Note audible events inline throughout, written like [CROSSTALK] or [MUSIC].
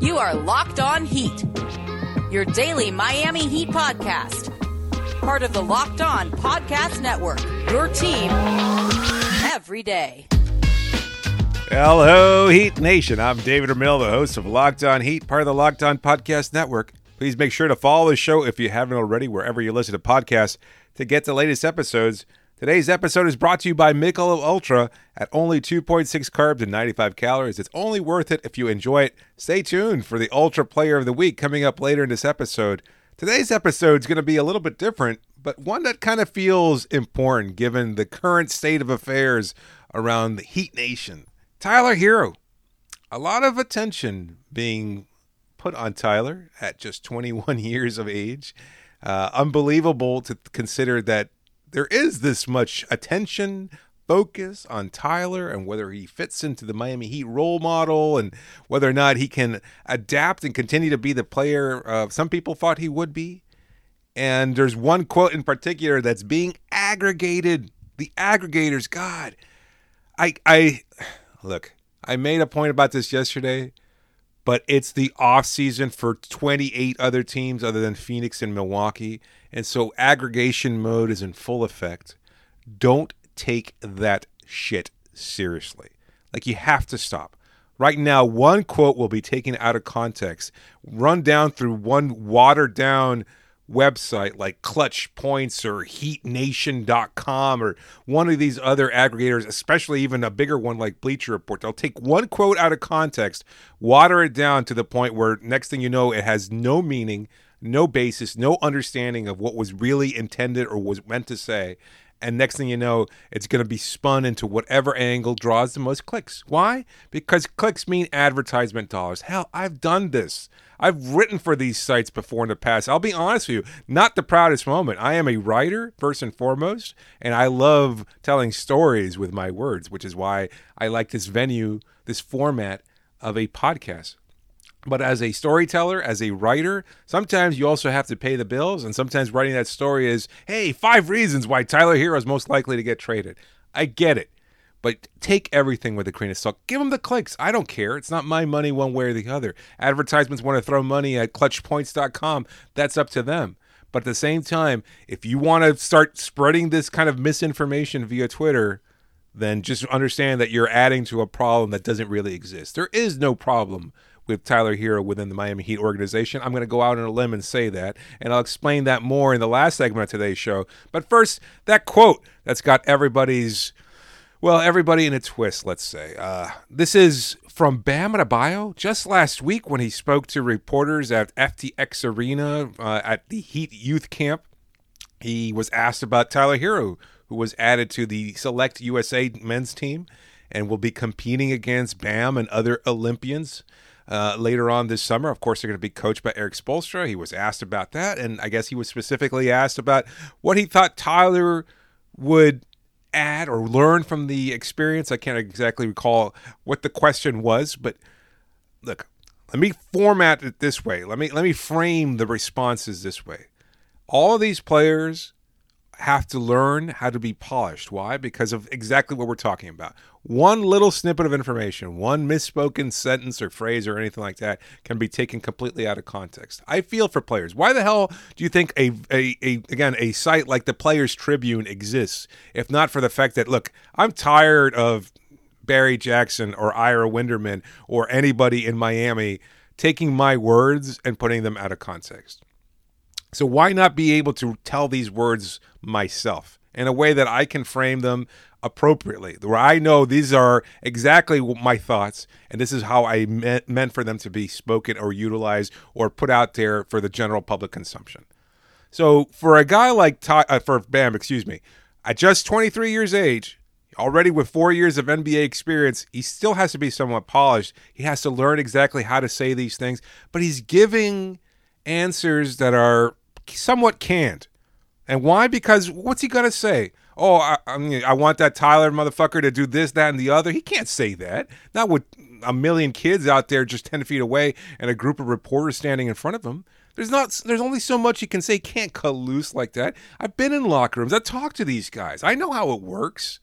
You are Locked On Heat, your daily Miami Heat podcast. Part of the Locked On Podcast Network, your team every day. Hello, Heat Nation. I'm David Ramil, the host of Locked On Heat, part of the Locked On Podcast Network. Please make sure to follow the show if you haven't already, wherever you listen to podcasts, to get the latest episodes. Today's episode is brought to you by Michelob Ultra at only 2.6 carbs and 95 calories. It's only worth it if you enjoy it. Stay tuned for the Ultra Player of the Week coming up later in this episode. Today's episode is going to be a little bit different, but one that kind of feels important given the current state of affairs around the Heat Nation. Tyler Herro. A lot of attention being put on Tyler at just 21 [LAUGHS] years of age. Uh, unbelievable to consider that there is this much attention, focus on Tyler and whether he fits into the Miami Heat role model and whether or not he can adapt and continue to be the player uh, some people thought he would be. And there's one quote in particular that's being aggregated. The aggregators, God, I, I, [SIGHS] look, I made a point about this yesterday, but it's the off season for 28 other teams other than Phoenix and Milwaukee. And so aggregation mode is in full effect. Don't take that shit seriously. Like you have to stop. Right now, one quote will be taken out of context, run down through one watered down website like Clutch Points or HeatNation.com or one of these other aggregators, especially even a bigger one like Bleacher Report. They'll take one quote out of context, water it down to the point where next thing you know, it has no meaning, no basis, no understanding of what was really intended or was meant to say. And next thing you know, it's going to be spun into whatever angle draws the most clicks. Why? Because clicks mean advertisement dollars. Hell, I've done this. I've written for these sites before in the past. I'll be honest with you, not the proudest moment. I am a writer, first and foremost, and I love telling stories with my words, which is why I like this venue, this format of a podcast. But as a storyteller, as a writer, sometimes you also have to pay the bills. And sometimes writing that story is, hey, five reasons why Tyler Herro is most likely to get traded. I get it. But take everything with a grain of salt. Give them the clicks. I don't care. It's not my money one way or the other. Advertisements want to throw money at clutchpoints.com. That's up to them. But at the same time, if you want to start spreading this kind of misinformation via Twitter, then just understand that you're adding to a problem that doesn't really exist. There is no problem with Tyler Herro within the Miami Heat organization. I'm going to go out on a limb and say that, and I'll explain that more in the last segment of today's show. But first, that quote that's got everybody's, well, everybody in a twist, let's say. Uh, this is from Bam Adebayo just last week when he spoke to reporters at FTX Arena uh, at the Heat Youth Camp. He was asked about Tyler Herro, who was added to the select USA men's team and will be competing against Bam and other Olympians uh, later on this summer. Of course, they're going to be coached by Erik Spoelstra. He was asked about that, and I guess he was specifically asked about what he thought Tyler would add or learn from the experience. I can't exactly recall what the question was, but look, let me format it this way. Let me let me frame the responses this way. All of these players have to learn how to be polished. Why? Because of exactly what we're talking about. One little snippet of information, one misspoken sentence or phrase or anything like that can be taken completely out of context. I feel for players. Why the hell do you think a, a, a again a site like the Players Tribune exists if not for the fact that look, I'm tired of Barry Jackson or Ira Winderman or anybody in Miami taking my words and putting them out of context. So why not be able to tell these words myself in a way that I can frame them appropriately, where I know these are exactly my thoughts and this is how I meant, for them to be spoken or utilized or put out there for the general public consumption. So for a guy like Ty, uh, for Bam, excuse me, at just 23 years age, already with four years of NBA experience, he still has to be somewhat polished. He has to learn exactly how to say these things, but he's giving answers that are somewhat canned. And why? Because what's he gonna say? Oh, I, I, mean, I want that Tyler motherfucker to do this, that, and the other. He can't say that. Not with a million kids out there just ten feet away and a group of reporters standing in front of him. There's not. There's only so much you can say. Can't cut loose like that. I've been in locker rooms. I talk to these guys. I know how it works.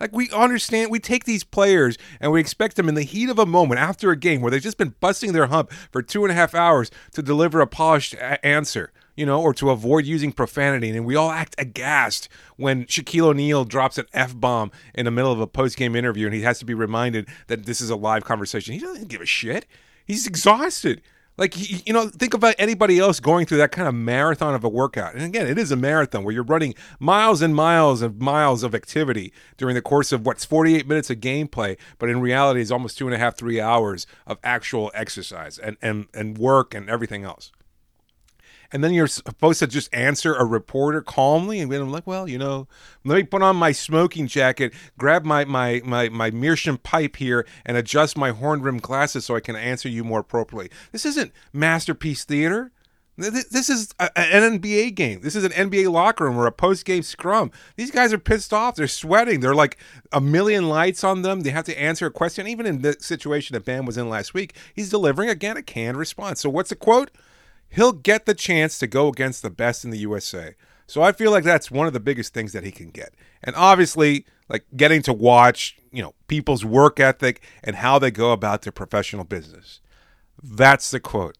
Like we understand, we take these players and we expect them in the heat of a moment after a game where they've just been busting their hump for two and a half hours to deliver a polished a- answer, you know, or to avoid using profanity. And we all act aghast when Shaquille O'Neal drops an f bomb in the middle of a post game interview, and he has to be reminded that this is a live conversation. He doesn't give a shit. He's exhausted. Like you know, think about anybody else going through that kind of marathon of a workout. And again, it is a marathon where you're running miles and miles and miles of activity during the course of what's 48 minutes of gameplay, but in reality is almost two and a half, three hours of actual exercise and and and work and everything else and then you're supposed to just answer a reporter calmly and I'm like, well, you know, let me put on my smoking jacket, grab my my my my meerschaum pipe here, and adjust my horn rimmed glasses so I can answer you more appropriately. This isn't masterpiece theater. This is an NBA game. This is an NBA locker room or a post game scrum. These guys are pissed off. They're sweating. They're like a million lights on them. They have to answer a question. Even in the situation that Bam was in last week, he's delivering again a canned response. So what's the quote? He'll get the chance to go against the best in the USA. So I feel like that's one of the biggest things that he can get. And obviously, like getting to watch, you know, people's work ethic and how they go about their professional business. That's the quote.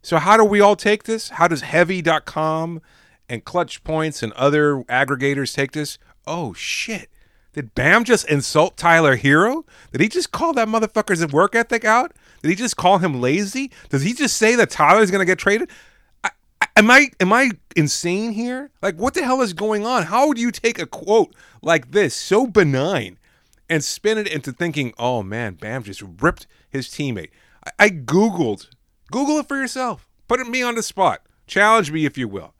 So how do we all take this? How does heavy.com and clutch points and other aggregators take this? Oh shit. Did Bam just insult Tyler Herro? Did he just call that motherfucker's work ethic out? Did he just call him lazy? Does he just say that Tyler's going to get traded? Am I am I insane here? Like what the hell is going on? How do you take a quote like this so benign and spin it into thinking, "Oh man, Bam just ripped his teammate." I, I googled. Google it for yourself. Put me on the spot. Challenge me if you will.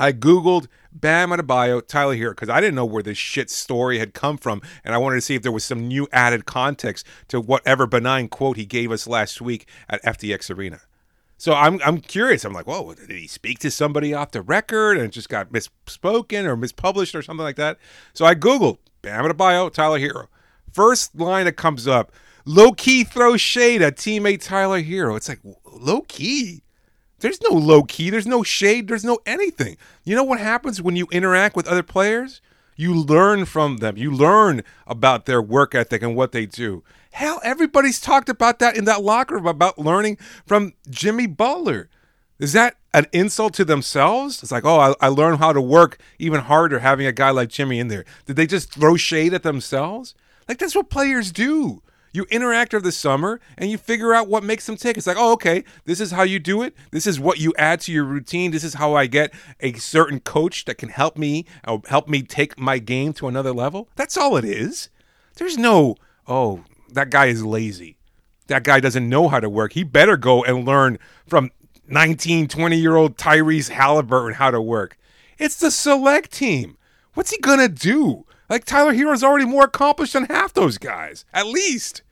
I googled Bam Adebayo, Tyler Herro, because I didn't know where this shit story had come from, and I wanted to see if there was some new added context to whatever benign quote he gave us last week at FTX Arena. So I'm I'm curious. I'm like, whoa, did he speak to somebody off the record and it just got misspoken or mispublished or something like that? So I googled Bam Adebayo, Tyler Herro. First line that comes up, low key throw shade at teammate Tyler Herro. It's like low key. There's no low key, there's no shade, there's no anything. You know what happens when you interact with other players? You learn from them. You learn about their work ethic and what they do. Hell, everybody's talked about that in that locker room about learning from Jimmy Butler. Is that an insult to themselves? It's like, oh, I, I learned how to work even harder having a guy like Jimmy in there. Did they just throw shade at themselves? Like, that's what players do. You interact over the summer and you figure out what makes them tick. It's like, oh, okay, this is how you do it. This is what you add to your routine. This is how I get a certain coach that can help me uh, help me take my game to another level. That's all it is. There's no, oh, that guy is lazy. That guy doesn't know how to work. He better go and learn from 19, 20 year old Tyrese Halliburton how to work. It's the select team. What's he going to do? Like Tyler Herro's already more accomplished than half those guys, at least.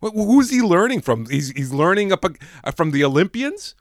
Who's he learning from? He's he's learning up uh, from the Olympians.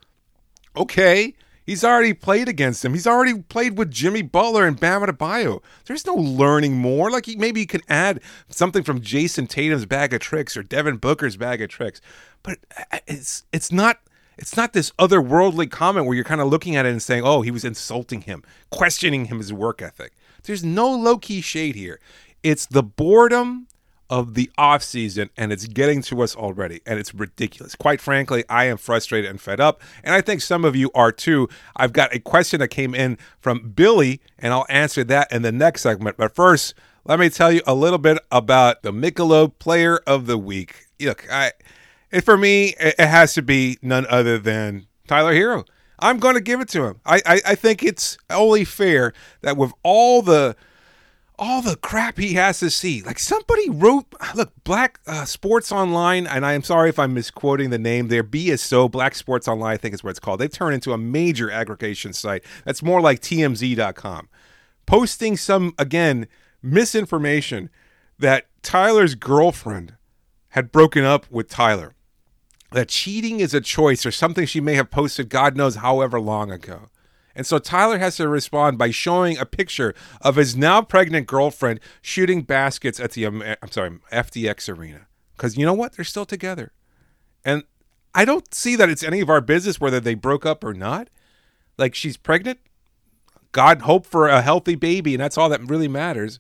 Okay, he's already played against him. He's already played with Jimmy Butler and Bam Adebayo. There's no learning more. Like he, maybe he can add something from Jayson Tatum's bag of tricks or Devin Booker's bag of tricks, but uh, it's it's not it's not this otherworldly comment where you're kind of looking at it and saying, "Oh, he was insulting him, questioning him his work ethic." There's no low key shade here. It's the boredom of the off season and it's getting to us already and it's ridiculous. Quite frankly, I am frustrated and fed up and I think some of you are too. I've got a question that came in from Billy and I'll answer that in the next segment. But first, let me tell you a little bit about the Michelob Player of the Week. Look, I for me it has to be none other than Tyler Herro. I'm going to give it to him. I, I, I think it's only fair that with all the all the crap he has to see, like somebody wrote, look, Black uh, Sports Online, and I am sorry if I'm misquoting the name there. BSO Black Sports Online, I think is what it's called. They've turned into a major aggregation site that's more like TMZ.com, posting some again misinformation that Tyler's girlfriend had broken up with Tyler that cheating is a choice or something she may have posted God knows however long ago. And so Tyler has to respond by showing a picture of his now pregnant girlfriend shooting baskets at the um, eh, I'm sorry, FTX arena. Cuz you know what? They're still together. And I don't see that it's any of our business whether they broke up or not. Like she's pregnant. God hope for a healthy baby and that's all that really matters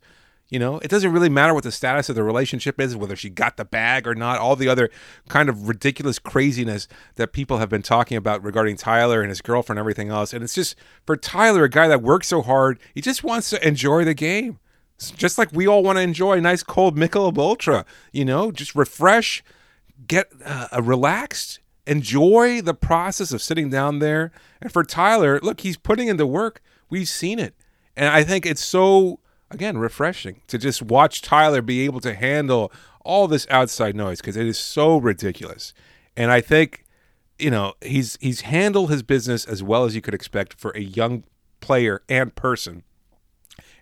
You know, it doesn't really matter what the status of the relationship is, whether she got the bag or not, all the other kind of ridiculous craziness that people have been talking about regarding Tyler and his girlfriend and everything else. And it's just for Tyler, a guy that works so hard, he just wants to enjoy the game. just like we all want to enjoy a nice cold Michelob Ultra, you know, just refresh, get uh, relaxed, enjoy the process of sitting down there. And for Tyler, look, he's putting in the work. We've seen it. And I think it's so again refreshing to just watch Tyler be able to handle all this outside noise because it is so ridiculous. And I think you know he's he's handled his business as well as you could expect for a young player and person.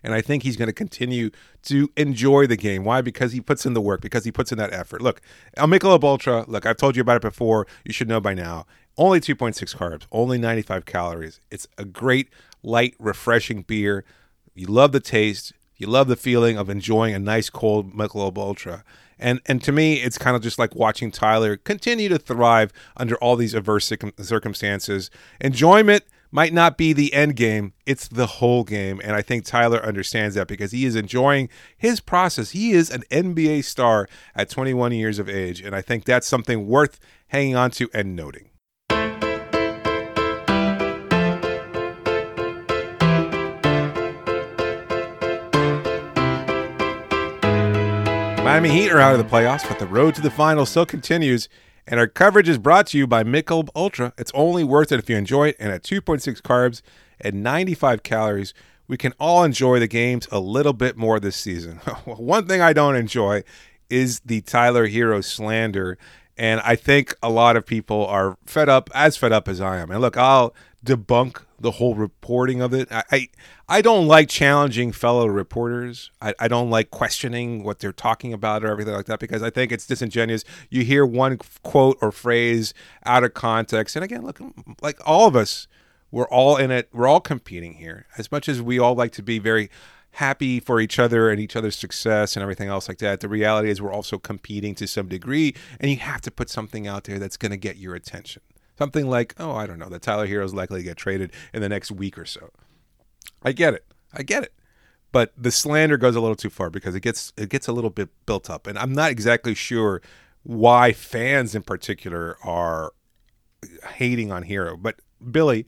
And I think he's going to continue to enjoy the game. Why? Because he puts in the work, because he puts in that effort. Look, El Michelob Ultra, look, I've told you about it before. You should know by now. Only 2.6 carbs, only 95 calories. It's a great, light, refreshing beer. You love the taste. You love the feeling of enjoying a nice cold Michelob Ultra. And and to me, it's kind of just like watching Tyler continue to thrive under all these adverse circumstances. Enjoyment might not be the end game, it's the whole game. And I think Tyler understands that because he is enjoying his process. He is an NBA star at 21 years of age. And I think that's something worth hanging on to and noting. Miami Heat are out of the playoffs, but the road to the finals still continues. And our coverage is brought to you by Michelob Ultra. It's only worth it if you enjoy it. And at 2.6 carbs and 95 calories, we can all enjoy the games a little bit more this season. [LAUGHS] One thing I don't enjoy is the Tyler Herro slander. And I think a lot of people are fed up, as fed up as I am. And look, I'll debunk the whole reporting of it. I, I, I don't like challenging fellow reporters. I, I don't like questioning what they're talking about or everything like that because I think it's disingenuous. You hear one quote or phrase out of context, and again, look, like all of us, we're all in it. We're all competing here. As much as we all like to be very happy for each other and each other's success and everything else like that. The reality is we're also competing to some degree, and you have to put something out there that's going to get your attention. Something like, oh, I don't know, that Tyler Herro is likely to get traded in the next week or so. I get it. I get it. But the slander goes a little too far because it gets it gets a little bit built up. And I'm not exactly sure why fans in particular are hating on Herro. But Billy,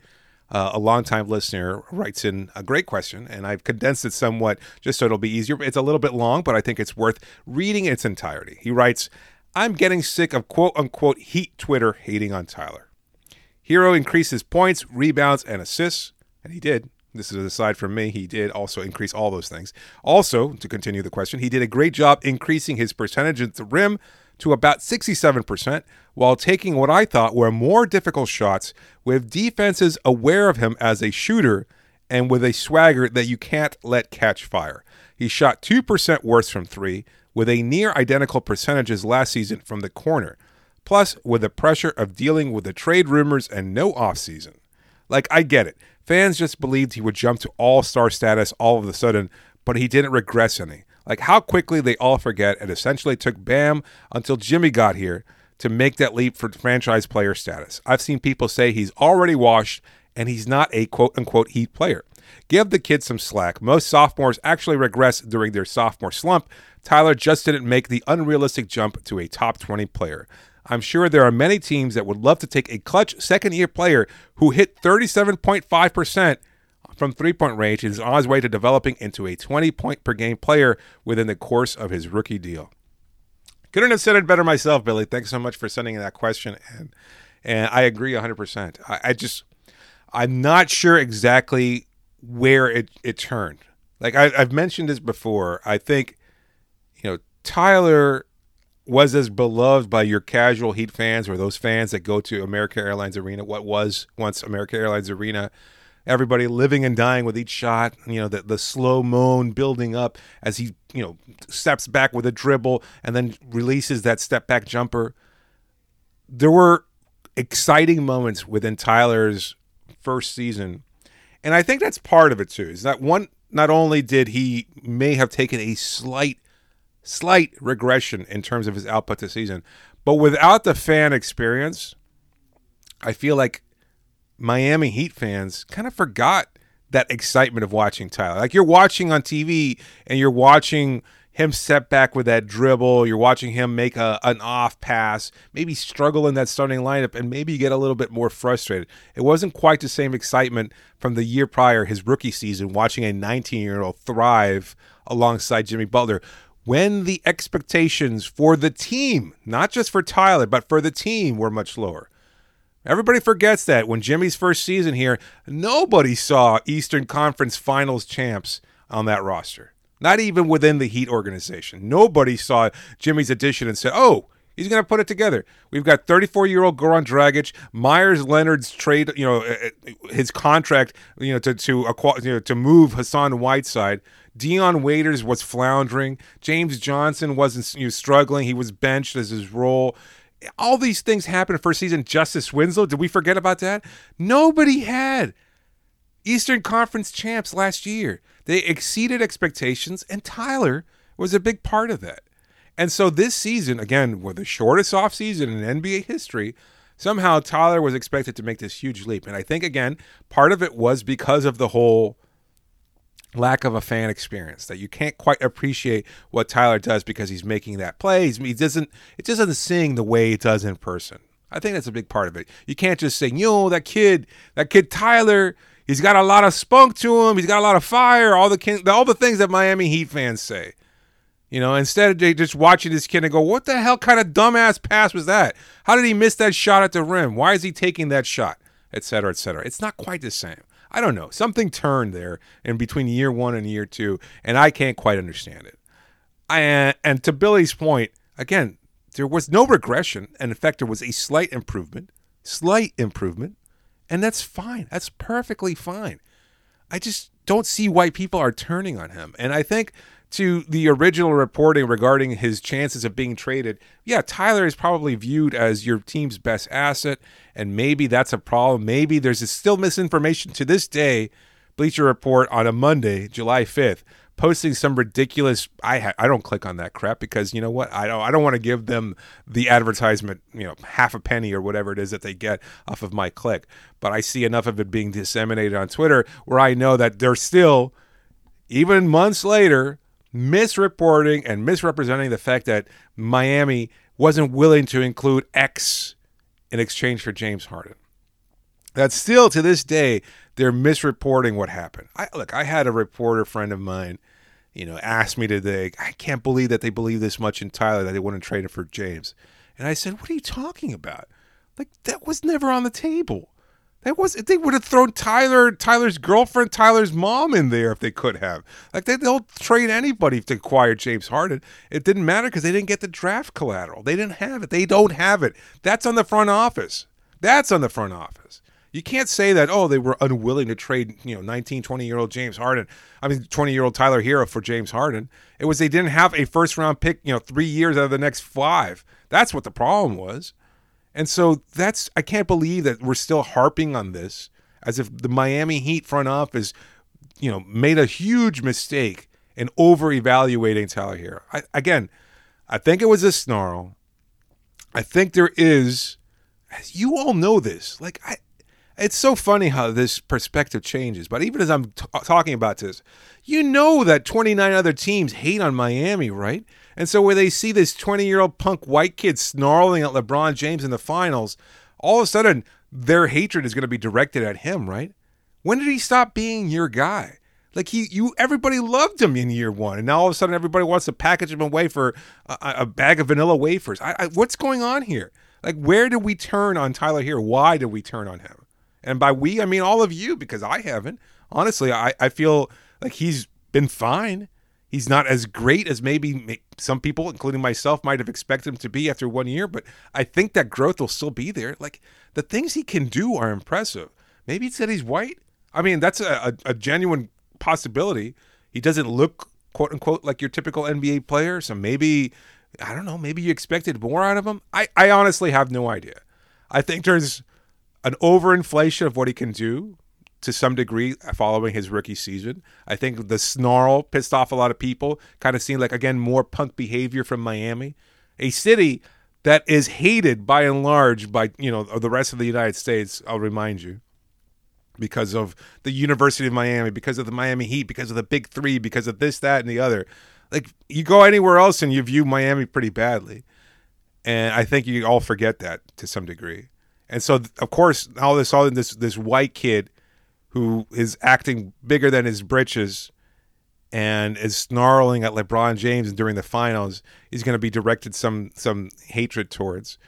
uh, a longtime listener, writes in a great question, and I've condensed it somewhat just so it'll be easier. It's a little bit long, but I think it's worth reading its entirety. He writes, I'm getting sick of quote unquote heat Twitter hating on Tyler. Herro increases points, rebounds, and assists, and he did. This is aside from me. He did also increase all those things. Also, to continue the question, he did a great job increasing his percentage at the rim to about 67% while taking what I thought were more difficult shots with defenses aware of him as a shooter and with a swagger that you can't let catch fire. He shot 2% worse from three with a near identical percentages last season from the corner. Plus, with the pressure of dealing with the trade rumors and no offseason. Like, I get it. Fans just believed he would jump to all star status all of a sudden, but he didn't regress any. Like, how quickly they all forget it essentially took Bam until Jimmy got here to make that leap for franchise player status. I've seen people say he's already washed and he's not a quote unquote Heat player. Give the kid some slack. Most sophomores actually regress during their sophomore slump. Tyler just didn't make the unrealistic jump to a top 20 player. I'm sure there are many teams that would love to take a clutch second year player who hit 37.5% from three point range and is on his way to developing into a 20 point per game player within the course of his rookie deal. Couldn't have said it better myself, Billy. Thanks so much for sending that question. And, and I agree 100%. I, I just, I'm not sure exactly where it, it turned. Like I, I've mentioned this before. I think, you know, Tyler was as beloved by your casual Heat fans or those fans that go to America Airlines Arena, what was once America Airlines Arena. Everybody living and dying with each shot, you know, the, the slow moan building up as he, you know, steps back with a dribble and then releases that step back jumper. There were exciting moments within Tyler's first season. And I think that's part of it too. Is that one not only did he may have taken a slight slight regression in terms of his output this season. But without the fan experience, I feel like Miami Heat fans kind of forgot that excitement of watching Tyler. Like you're watching on TV and you're watching him step back with that dribble. You're watching him make a, an off pass, maybe struggle in that starting lineup, and maybe get a little bit more frustrated. It wasn't quite the same excitement from the year prior, his rookie season, watching a 19 year old thrive alongside Jimmy Butler. When the expectations for the team, not just for Tyler, but for the team, were much lower. Everybody forgets that when Jimmy's first season here, nobody saw Eastern Conference Finals champs on that roster. Not even within the Heat organization. Nobody saw Jimmy's addition and said, oh, he's going to put it together. We've got 34 year old Goran Dragic, Meyers Leonard's trade, you know, uh, uh, his contract, you know, to to you know, to move Hassan Whiteside. Dion Waiters was floundering. James Johnson wasn't you know, struggling. He was benched as his role. All these things happened first season. Justice Winslow, did we forget about that? Nobody had Eastern Conference champs last year. They exceeded expectations, and Tyler was a big part of that. And so this season, again, with the shortest offseason in NBA history, somehow Tyler was expected to make this huge leap. And I think, again, part of it was because of the whole lack of a fan experience that you can't quite appreciate what Tyler does because he's making that play. He's, he doesn't, it just doesn't sing the way it does in person. I think that's a big part of it. You can't just say, know, that kid, that kid Tyler, He's got a lot of spunk to him. He's got a lot of fire. All the all the things that Miami Heat fans say. You know, instead of just watching this kid and go, "What the hell kind of dumbass pass was that? How did he miss that shot at the rim? Why is he taking that shot?" Et cetera, et cetera. It's not quite the same. I don't know. Something turned there in between year one and year two, and I can't quite understand it. I, uh, and to Billy's point, again, there was no regression, and in fact, there was a slight improvement. Slight improvement and that's fine. That's perfectly fine. I just don't see why people are turning on him. And I think to the original reporting regarding his chances of being traded, yeah, Tyler is probably viewed as your team's best asset, and maybe that's a problem. Maybe there's still misinformation to this day. Bleacher Report on a Monday, July 5th, posting some ridiculous I ha- I don't click on that crap because you know what I don't I don't want to give them the advertisement you know half a penny or whatever it is that they get off of my click but I see enough of it being disseminated on Twitter where I know that they're still even months later misreporting and misrepresenting the fact that Miami wasn't willing to include X in exchange for James Harden that still to this day they're misreporting what happened. I look, I had a reporter friend of mine, you know, ask me today, I can't believe that they believe this much in Tyler that they wouldn't trade him for James. And I said, What are you talking about? Like that was never on the table. That was they would have thrown Tyler, Tyler's girlfriend, Tyler's mom in there if they could have. Like they, they'll trade anybody to acquire James Harden. It didn't matter because they didn't get the draft collateral. They didn't have it. They don't have it. That's on the front office. That's on the front office. You can't say that, oh, they were unwilling to trade, you know, 19, 20 year old James Harden. I mean, 20 year old Tyler Herro for James Harden. It was they didn't have a first round pick, you know, three years out of the next five. That's what the problem was. And so that's, I can't believe that we're still harping on this as if the Miami Heat front office, you know, made a huge mistake in over evaluating Tyler Herro. I, again, I think it was a snarl. I think there is, you all know this. Like, I, it's so funny how this perspective changes. But even as I'm t- talking about this, you know that 29 other teams hate on Miami, right? And so where they see this 20 year old punk white kid snarling at LeBron James in the finals, all of a sudden their hatred is going to be directed at him, right? When did he stop being your guy? Like he, you, everybody loved him in year one, and now all of a sudden everybody wants to package him away for a, a bag of vanilla wafers. I, I, what's going on here? Like, where did we turn on Tyler here? Why did we turn on him? And by we, I mean all of you, because I haven't. Honestly, I, I feel like he's been fine. He's not as great as maybe some people, including myself, might have expected him to be after one year, but I think that growth will still be there. Like the things he can do are impressive. Maybe it's that he's white. I mean, that's a, a, a genuine possibility. He doesn't look quote unquote like your typical NBA player. So maybe, I don't know, maybe you expected more out of him. I, I honestly have no idea. I think there's an overinflation of what he can do to some degree uh, following his rookie season. I think the snarl pissed off a lot of people. Kind of seemed like again more punk behavior from Miami, a city that is hated by and large by you know the rest of the United States. I'll remind you. because of the University of Miami, because of the Miami Heat, because of the Big Three, because of this, that, and the other. Like you go anywhere else and you view Miami pretty badly, and I think you all forget that to some degree. And so, of course, all this, all this, this white kid who is acting bigger than his britches and is snarling at LeBron James during the finals, he's going to be directed some some hatred towards.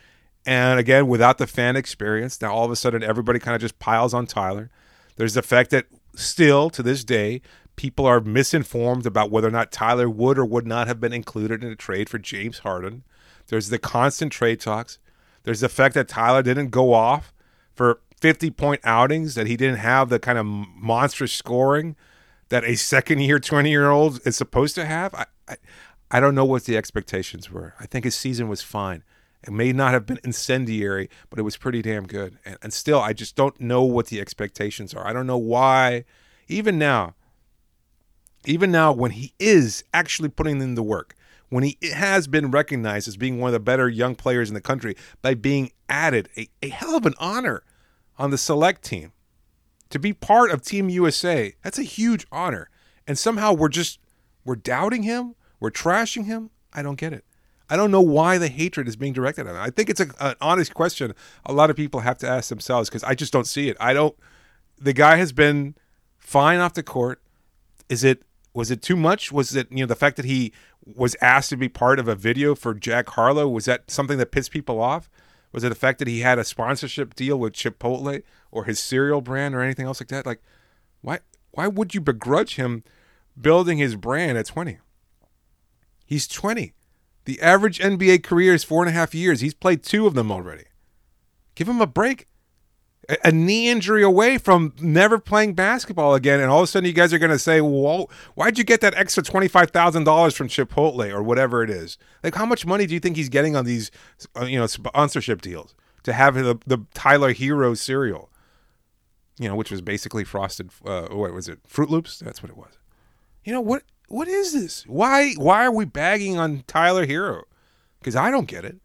And again, without the fan experience, now all of a sudden everybody kind of just piles on Tyler. There's the fact that still to this day, people are misinformed about whether or not Tyler would or would not have been included in a trade for James Harden. There's the constant trade talks. There's the fact that Tyler didn't go off for 50 point outings, that he didn't have the kind of monstrous scoring that a second year 20 year old is supposed to have. I, I, I don't know what the expectations were. I think his season was fine. It may not have been incendiary, but it was pretty damn good. And, and still, I just don't know what the expectations are. I don't know why, even now, even now, when he is actually putting in the work, when he has been recognized as being one of the better young players in the country by being added a, a hell of an honor on the select team to be part of Team USA, that's a huge honor. And somehow we're just we're doubting him, we're trashing him. I don't get it. I don't know why the hatred is being directed at him. I think it's a, an honest question a lot of people have to ask themselves because I just don't see it. I don't. The guy has been fine off the court. Is it was it too much? Was it you know the fact that he was asked to be part of a video for Jack Harlow? Was that something that pissed people off? Was it the fact that he had a sponsorship deal with Chipotle or his cereal brand or anything else like that? Like, why why would you begrudge him building his brand at twenty? He's twenty. The average NBA career is four and a half years. He's played two of them already. Give him a break. A, knee injury away from never playing basketball again, and all of a sudden you guys are going to say, "Well, why'd you get that extra twenty five thousand dollars from Chipotle or whatever it is?" Like, how much money do you think he's getting on these, uh, you know, sponsorship deals to have the, the Tyler Herro cereal? You know, which was basically frosted. Uh, what was it? Froot Loops. That's what it was. You know what? what is this? Why why are we bagging on Tyler Herro? Because I don't get it.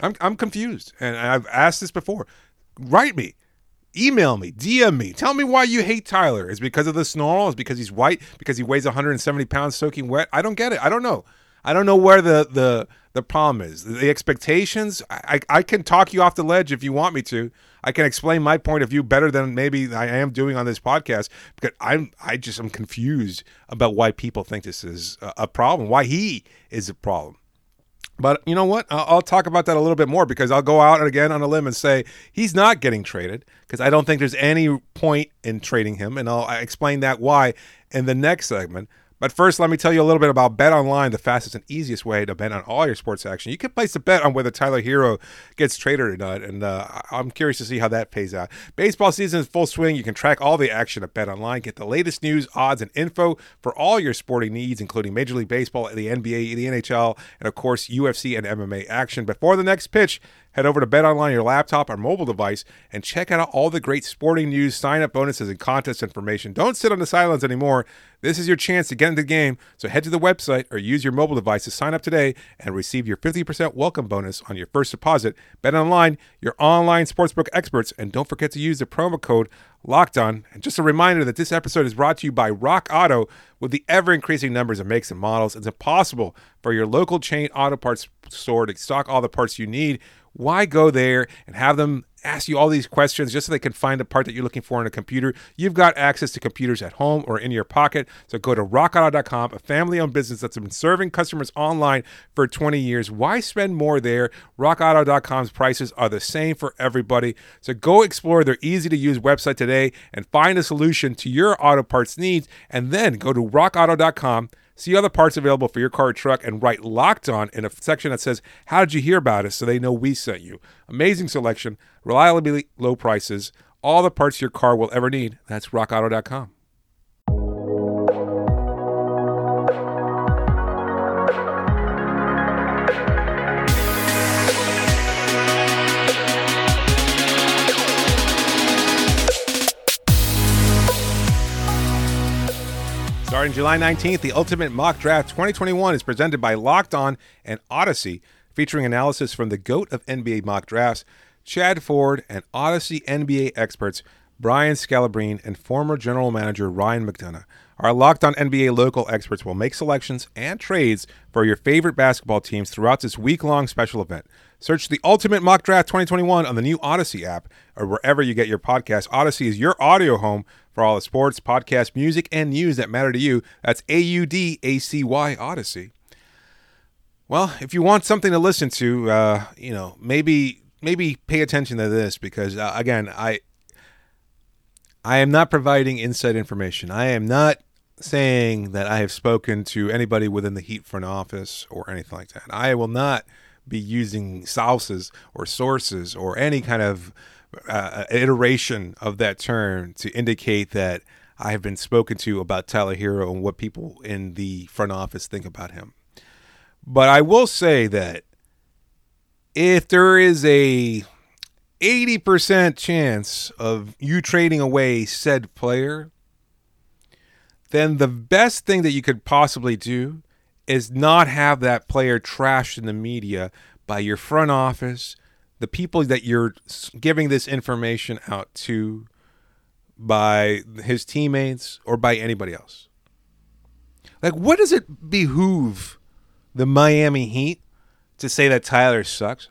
I'm I'm confused, and I've asked this before. Write me, email me, DM me. Tell me why you hate Tyler. Is because of the snarl? Is because he's white? Because he weighs 170 pounds soaking wet? I don't get it. I don't know. I don't know where the the the problem is. The expectations. I I can talk you off the ledge if you want me to. I can explain my point of view better than maybe I am doing on this podcast because I'm I just am confused about why people think this is a problem, why he is a problem. But you know what? I'll talk about that a little bit more because I'll go out again on a limb and say he's not getting traded because I don't think there's any point in trading him, and I'll explain that why in the next segment. But first, let me tell you a little bit about Bet Online, the fastest and easiest way to bet on all your sports action. You can place a bet on whether Tyler Herro gets traded or not, and uh, I'm curious to see how that pays out. Baseball season is full swing. You can track all the action at Bet Online. Get the latest news, odds, and info for all your sporting needs, including Major League Baseball, the NBA, the NHL, and of course UFC and MMA action. Before the next pitch, Head over to Bet Online, your laptop or mobile device, and check out all the great sporting news, sign up bonuses, and contest information. Don't sit on the sidelines anymore. This is your chance to get into the game. So head to the website or use your mobile device to sign up today and receive your 50% welcome bonus on your first deposit. Bet Online, your online sportsbook experts, and don't forget to use the promo code Locked On. And just a reminder that this episode is brought to you by Rock Auto. With the ever increasing numbers of makes and models, it's impossible for your local chain auto parts store to stock all the parts you need why go there and have them ask you all these questions just so they can find the part that you're looking for in a computer? You've got access to computers at home or in your pocket. So go to rockauto.com, a family owned business that's been serving customers online for 20 years. Why spend more there? Rockauto.com's prices are the same for everybody. So go explore their easy to use website today and find a solution to your auto parts needs. And then go to rockauto.com See other parts available for your car or truck and write locked on in a section that says, How did you hear about us? so they know we sent you. Amazing selection, reliably low prices, all the parts your car will ever need. That's rockauto.com. Starting July 19th, the Ultimate Mock Draft 2021 is presented by Locked On and Audacy, featuring analysis from the GOAT of NBA mock drafts, Chad Ford, and Audacy NBA experts Brian Scalabrine, and former general manager Ryan McDonough. Our Locked On NBA local experts will make selections and trades for your favorite basketball teams throughout this week long special event. Search the Ultimate Mock Draft 2021 on the new Audacy app or wherever you get your podcast. Audacy is your audio home for all the sports, podcast, music, and news that matter to you. That's A U D A C Y Audacy. Well, if you want something to listen to, uh, you know, maybe maybe pay attention to this because uh, again, I I am not providing inside information. I am not saying that I have spoken to anybody within the Heat front office or anything like that. I will not be using sources or sources or any kind of uh, iteration of that term to indicate that I have been spoken to about Tyler Herro and what people in the front office think about him. But I will say that if there is a 80% chance of you trading away said player, then the best thing that you could possibly do is not have that player trashed in the media by your front office, the people that you're giving this information out to, by his teammates, or by anybody else. Like, what does it behoove the Miami Heat to say that Tyler sucks?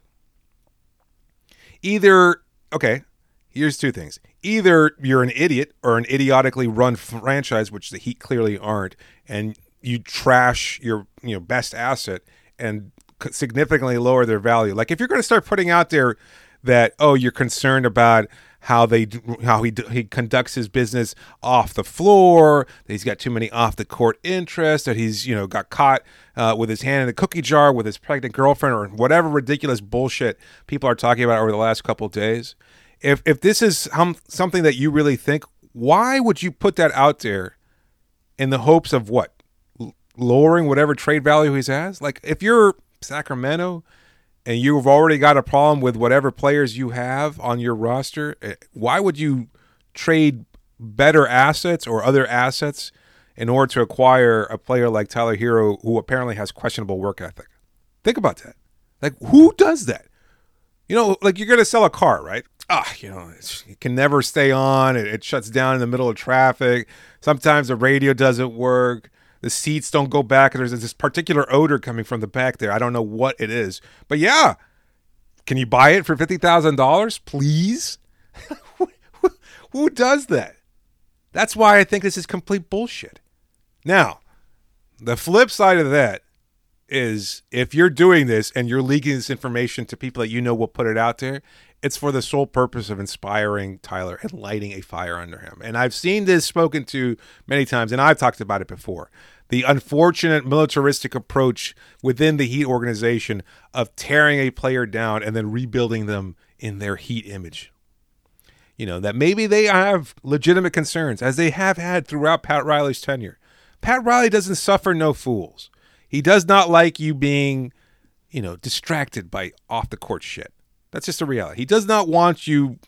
Either, okay, here's two things. Either you're an idiot or an idiotically run franchise, which the Heat clearly aren't, and you trash your you know best asset and significantly lower their value. Like if you're going to start putting out there that oh you're concerned about how they how he he conducts his business off the floor, that he's got too many off the court interests, that he's you know got caught uh, with his hand in the cookie jar with his pregnant girlfriend or whatever ridiculous bullshit people are talking about over the last couple days. If if this is something that you really think, why would you put that out there in the hopes of what lowering whatever trade value he has? Like if you're Sacramento and you've already got a problem with whatever players you have on your roster, eh, why would you trade better assets or other assets in order to acquire a player like Tyler Herro who apparently has questionable work ethic? Think about that. Like who does that? You know, like you're going to sell a car, right? Ah, you know, it can never stay on. It, it shuts down in the middle of traffic. Sometimes the radio doesn't work the seats don't go back there's this particular odor coming from the back there. I don't know what it is. But yeah can you buy it for $50000 please? [LAUGHS] Who does that? That's why i think this is complete bullshit. Now the flip side of that is if you're doing this and you're leaking this information to people that you know will put it out there it's for the sole purpose of inspiring Tyler and lighting a fire under him. And I've seen this spoken to many times, and I've talked about it before the unfortunate militaristic approach within the Heat organization of tearing a player down and then rebuilding them in their Heat image. You know, that maybe they have legitimate concerns, as they have had throughout Pat Riley's tenure. Pat Riley doesn't suffer no fools. He does not like you being, you know, distracted by off the court shit. That's just a reality. He does not want you,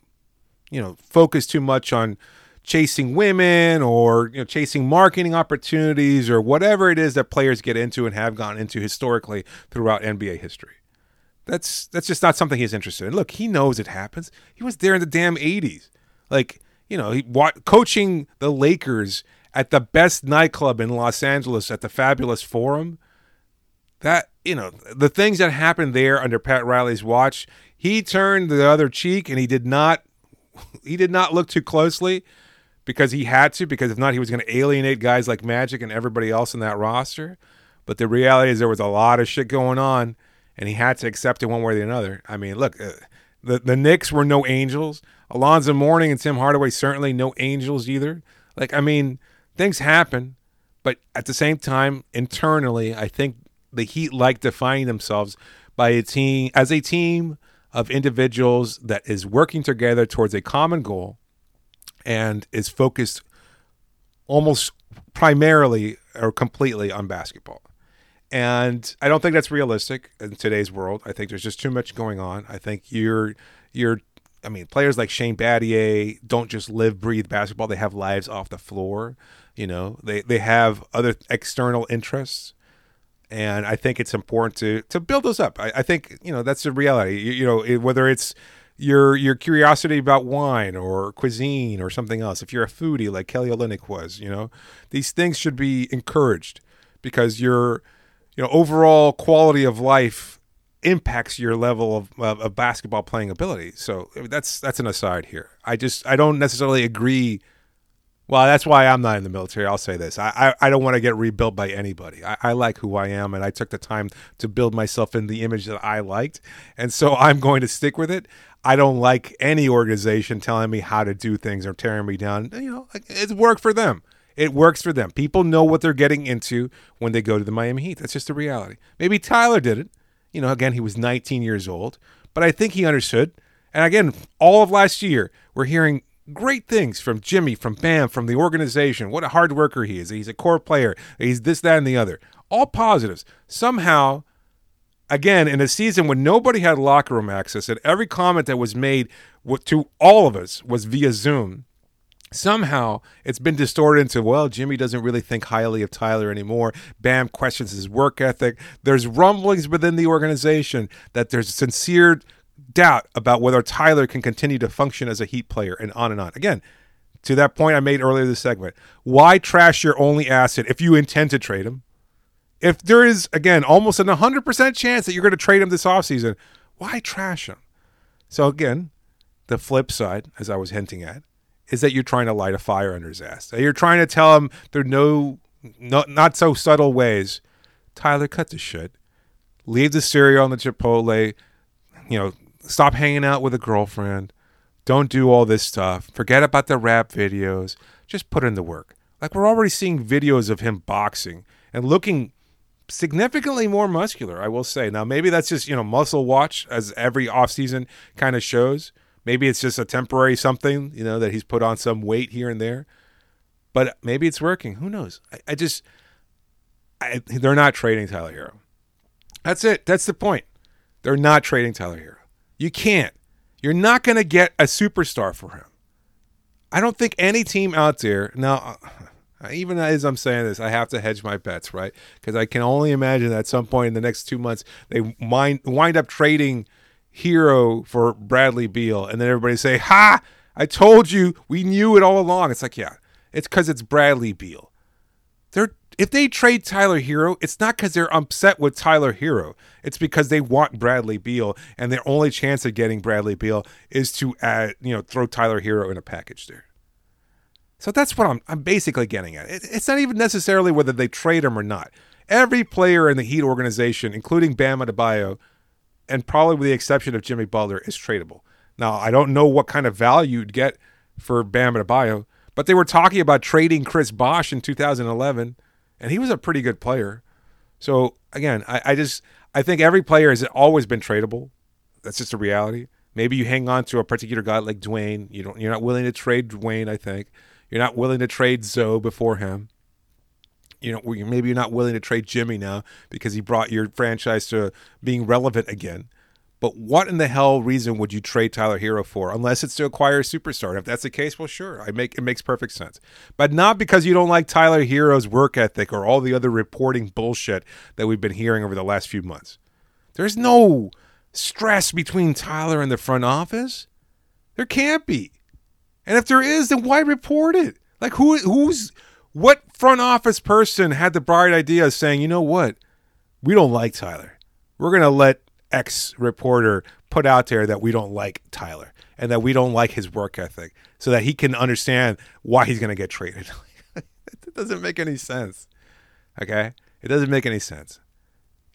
you know, focus too much on chasing women or you know, chasing marketing opportunities or whatever it is that players get into and have gone into historically throughout NBA history. That's that's just not something he's interested in. Look, he knows it happens. He was there in the damn 80s. Like, you know, he coaching the Lakers at the best nightclub in Los Angeles at the Fabulous Forum. That, you know, the things that happened there under Pat Riley's watch, he turned the other cheek and he did not he did not look too closely because he had to, because if not, he was going to alienate guys like Magic and everybody else in that roster. But the reality is there was a lot of shit going on, and he had to accept it one way or the other. I mean, look, uh, the the Knicks were no angels. Alonzo Mourning and Tim Hardaway certainly no angels either. Like, I mean, things happen, but at the same time, internally, I think the Heat like defining themselves by a team as a team of individuals that is working together towards a common goal and is focused almost primarily or completely on basketball. And I don't think that's realistic in today's world. I think there's just too much going on. I think you're you're I mean, players like Shane Battier don't just live, breathe basketball. They have lives off the floor. You know, they they have other external interests, and I think it's important to to build those up. I, I think you know that's the reality. You, you know, whether it's your your curiosity about wine or cuisine or something else. If you're a foodie like Kelly Olynyk was, you know, these things should be encouraged because your you know overall quality of life impacts your level of, of, of basketball playing ability. So that's that's an aside here. I just I don't necessarily agree. Well, that's why I'm not in the military. I'll say this: I I, I don't want to get rebuilt by anybody. I, I like who I am, and I took the time to build myself in the image that I liked, and so [LAUGHS] I'm going to stick with it. I don't like any organization telling me how to do things or tearing me down. You know, it's work for them. It works for them. People know what they're getting into when they go to the Miami Heat. That's just the reality. Maybe Tyler did it. You know, again, he was 19 years old, but I think he understood. And again, all of last year, we're hearing great things from Jimmy, from Bam, from the organization. What a hard worker he is. He's a core player. He's this, that, and the other. All positives. Somehow, again, in a season when nobody had locker room access, and every comment that was made to all of us was via Zoom, somehow it's been distorted into well jimmy doesn't really think highly of tyler anymore bam questions his work ethic there's rumblings within the organization that there's sincere doubt about whether tyler can continue to function as a heat player and on and on again to that point i made earlier this segment why trash your only asset if you intend to trade him if there is again almost an 100% chance that you're going to trade him this offseason why trash him so again the flip side as i was hinting at is that you're trying to light a fire under his ass. You're trying to tell him there are no, no not so subtle ways. Tyler, cut the shit. Leave the cereal on the Chipotle. You know, stop hanging out with a girlfriend. Don't do all this stuff. Forget about the rap videos. Just put in the work. Like we're already seeing videos of him boxing and looking significantly more muscular, I will say. Now maybe that's just, you know, muscle watch as every offseason kind of shows. Maybe it's just a temporary something, you know, that he's put on some weight here and there. But maybe it's working. Who knows? I, I just, I, they're not trading Tyler Herro. That's it. That's the point. They're not trading Tyler Herro. You can't. You're not going to get a superstar for him. I don't think any team out there now. Uh, [LAUGHS] even as I'm saying this, I have to hedge my bets, right? Because I can only imagine that at some point in the next two months they wind wind up trading Herro for Bradley Beal, and then everybody say, "Ha! I told you, we knew it all along." It's like, yeah, it's because it's Bradley Beal. If they trade Tyler Herro, it's not because they're upset with Tyler Herro. It's because they want Bradley Beal, and their only chance of getting Bradley Beal is to add, you know, throw Tyler Herro in a package there. So that's what I'm, I'm basically getting at. It, it's not even necessarily whether they trade him or not. Every player in the Heat organization, including Bam Adebayo, and probably with the exception of Jimmy Butler, is tradable. Now, I don't know what kind of value you'd get for Bam Adebayo, but they were talking about trading Chris Bosh in 2011, and he was a pretty good player. So again, I, I just I think every player has always been tradable. That's just a reality. Maybe you hang on to a particular guy like Dwyane. You don't. You're not willing to trade Dwyane. I think you're not willing to trade Zo before him you know, maybe you're not willing to trade Jimmy now because he brought your franchise to being relevant again. But what in the hell reason would you trade Tyler Herro for, unless it's to acquire a superstar? And if that's the case, well, sure, I make it makes perfect sense. But not because you don't like Tyler Herro's work ethic or all the other reporting bullshit that we've been hearing over the last few months. There's no stress between Tyler and the front office. There can't be. And if there is, then why report it? Like who who's what front office person had the bright idea of saying, you know what? We don't like Tyler. We're going to let X reporter put out there that we don't like Tyler and that we don't like his work ethic so that he can understand why he's going to get traded. [LAUGHS] it doesn't make any sense. Okay? It doesn't make any sense.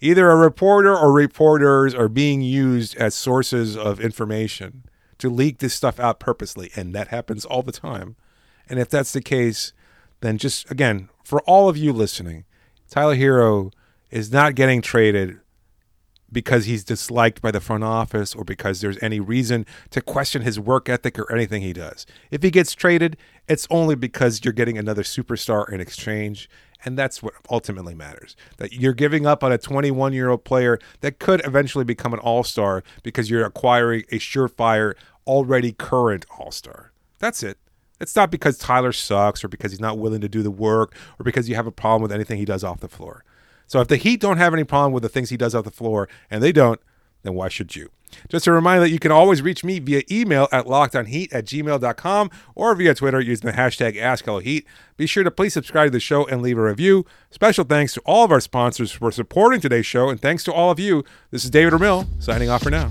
Either a reporter or reporters are being used as sources of information to leak this stuff out purposely, and that happens all the time. And if that's the case, then just again, for all of you listening, Tyler Herro is not getting traded because he's disliked by the front office or because there's any reason to question his work ethic or anything he does. If he gets traded, it's only because you're getting another superstar in exchange. And that's what ultimately matters. That you're giving up on a 21 year old player that could eventually become an all star because you're acquiring a surefire, already current all star. That's it. It's not because Tyler sucks or because he's not willing to do the work or because you have a problem with anything he does off the floor. So if the Heat don't have any problem with the things he does off the floor, and they don't, then why should you? Just a reminder that you can always reach me via email at lockedonheat at gmail.com or via Twitter using the hashtag AskHelloHeat. Be sure to please subscribe to the show and leave a review. Special thanks to all of our sponsors for supporting today's show, and thanks to all of you. This is David Ramil signing off for now.